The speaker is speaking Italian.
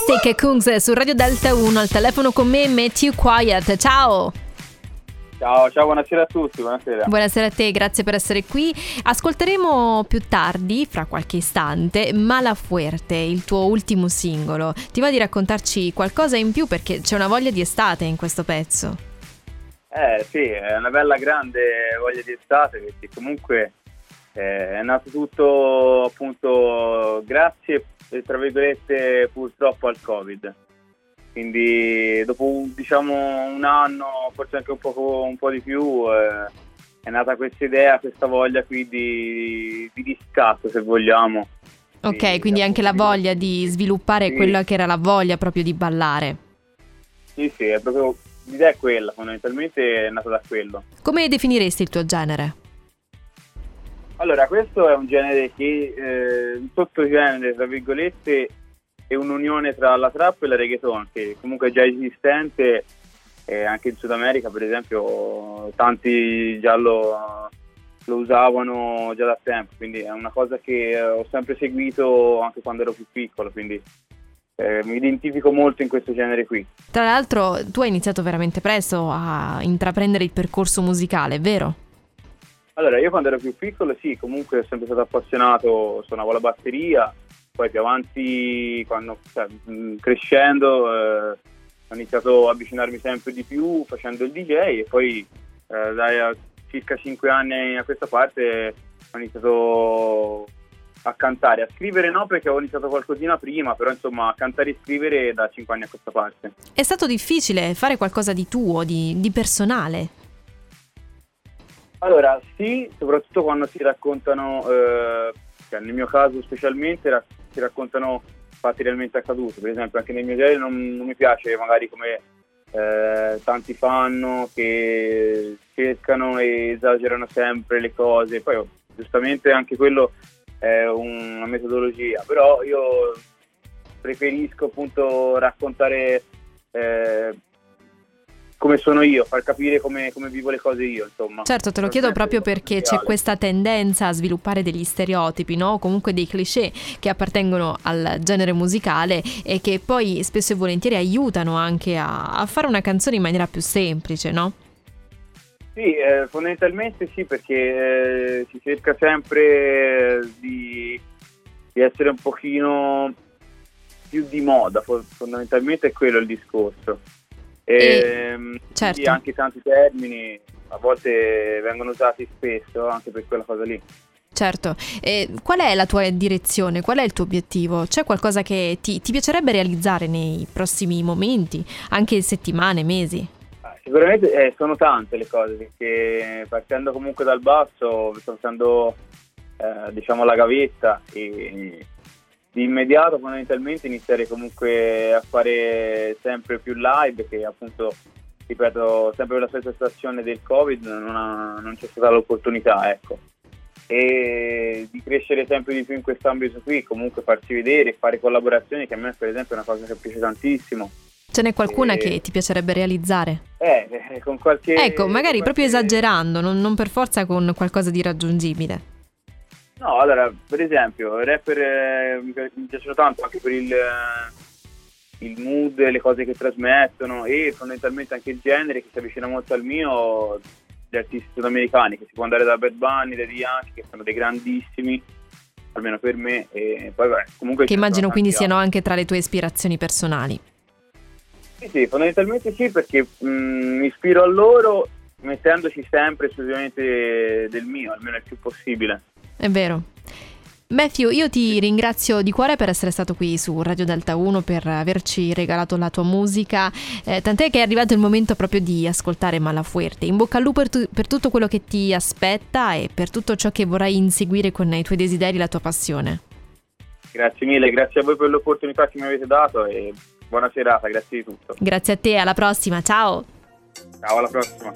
Lipstick e Kungs su Radio Delta 1 al telefono con me Matthew Quiet. Ciao! Ciao, ciao, buonasera a tutti, buonasera. Buonasera a te, grazie per essere qui. Ascolteremo più tardi, fra qualche istante, Mala Fuerte, il tuo ultimo singolo. Ti va di raccontarci qualcosa in più perché c'è una voglia di estate in questo pezzo? Eh sì, è una bella grande voglia di estate perché comunque eh, è nato tutto appunto grazie, tra virgolette, purtroppo al Covid quindi dopo diciamo un anno, forse anche un po', un po di più, eh, è nata questa idea, questa voglia qui di, di riscatto se vogliamo. Ok, di, quindi anche la voglia di sviluppare sì. quella che era la voglia proprio di ballare. Sì, sì, è proprio l'idea è quella, fondamentalmente è nata da quello. Come definiresti il tuo genere? Allora, questo è un genere che, eh, un sottogenere, tra virgolette, è un'unione tra la trap e la reggaeton che comunque è già esistente eh, anche in Sud America per esempio tanti già lo, lo, usavano già da tempo quindi è una cosa che ho sempre seguito anche quando ero più piccolo quindi eh, mi identifico molto in questo genere qui. Tra l'altro tu hai iniziato veramente presto a intraprendere il percorso musicale, vero? Allora, io quando ero più piccolo sì, comunque sono sempre stato appassionato, suonavo la batteria, poi più avanti, quando, cioè, crescendo, eh, ho iniziato a avvicinarmi sempre di più facendo il DJ e poi eh, da circa 5 anni a questa parte ho iniziato a cantare, a scrivere no perché avevo iniziato qualcosina prima, però insomma a cantare e scrivere da 5 anni a questa parte. È stato difficile fare qualcosa di tuo, di, di personale? Allora sì, soprattutto quando si raccontano, eh, cioè nel mio caso specialmente, si raccontano fatti realmente accaduti. Per esempio, anche nel mio genere non, non mi piace magari come eh, tanti fanno che cercano e esagerano sempre le cose. Poi giustamente anche quello è una metodologia, però io preferisco appunto raccontare eh, come sono io, far capire come, come, vivo le cose io, insomma. Certo, te lo chiedo proprio perché c'è questa tendenza a sviluppare degli stereotipi, no? Comunque dei cliché che appartengono al genere musicale e che poi spesso e volentieri aiutano anche a, a fare una canzone in maniera più semplice, no? Sì, eh, fondamentalmente sì, perché eh, si cerca sempre di, di essere un pochino più di moda, fondamentalmente è quello il discorso. E, ehm, certo. anche tanti termini a volte vengono usati spesso anche per quella cosa lì. Certo, e qual è la tua direzione? Qual è il tuo obiettivo? C'è qualcosa che ti, ti piacerebbe realizzare nei prossimi momenti, anche settimane, mesi? Ah, sicuramente eh, sono tante le cose, perché partendo comunque dal basso, sto facendo eh, diciamo la gavetta e di immediato fondamentalmente iniziare comunque a fare sempre più live che appunto ripeto sempre per la stessa situazione del covid non, ha, non c'è stata l'opportunità ecco e di crescere sempre di più in quest'ambito qui comunque farsi vedere fare collaborazioni che a me per esempio è una cosa che piace tantissimo Ce n'è qualcuna e... che ti piacerebbe realizzare? Eh, eh con qualche... Ecco, magari qualche... proprio esagerando, non, non per forza con qualcosa di raggiungibile. No, allora, per esempio, i rapper eh, mi, piacciono tanto anche per il, eh, il mood, le cose che trasmettono e fondamentalmente anche il genere che si avvicina molto al mio, gli artisti sudamericani, che si può andare da Bad Bunny, da Yankee, che sono dei grandissimi, almeno per me, e poi beh, comunque... Che immagino quindi siano anche tra le tue ispirazioni personali. Sì, sì, fondamentalmente sì, perché mh, mi ispiro a loro mettendoci sempre esclusivamente del mio, almeno il più possibile. È vero. Matthew, io ti ringrazio di cuore per essere stato qui su Radio Delta 1, per averci regalato la tua musica, eh, tant'è che è arrivato il momento proprio di ascoltare Malafuerte. In bocca al lupo per, tu- per, tutto quello che ti aspetta e per tutto ciò che vorrai inseguire con i tuoi desideri e la tua passione. Grazie mille, grazie a voi per l'opportunità che mi avete dato e buona serata, grazie di tutto. Grazie a te, alla prossima, ciao. Ciao, alla prossima.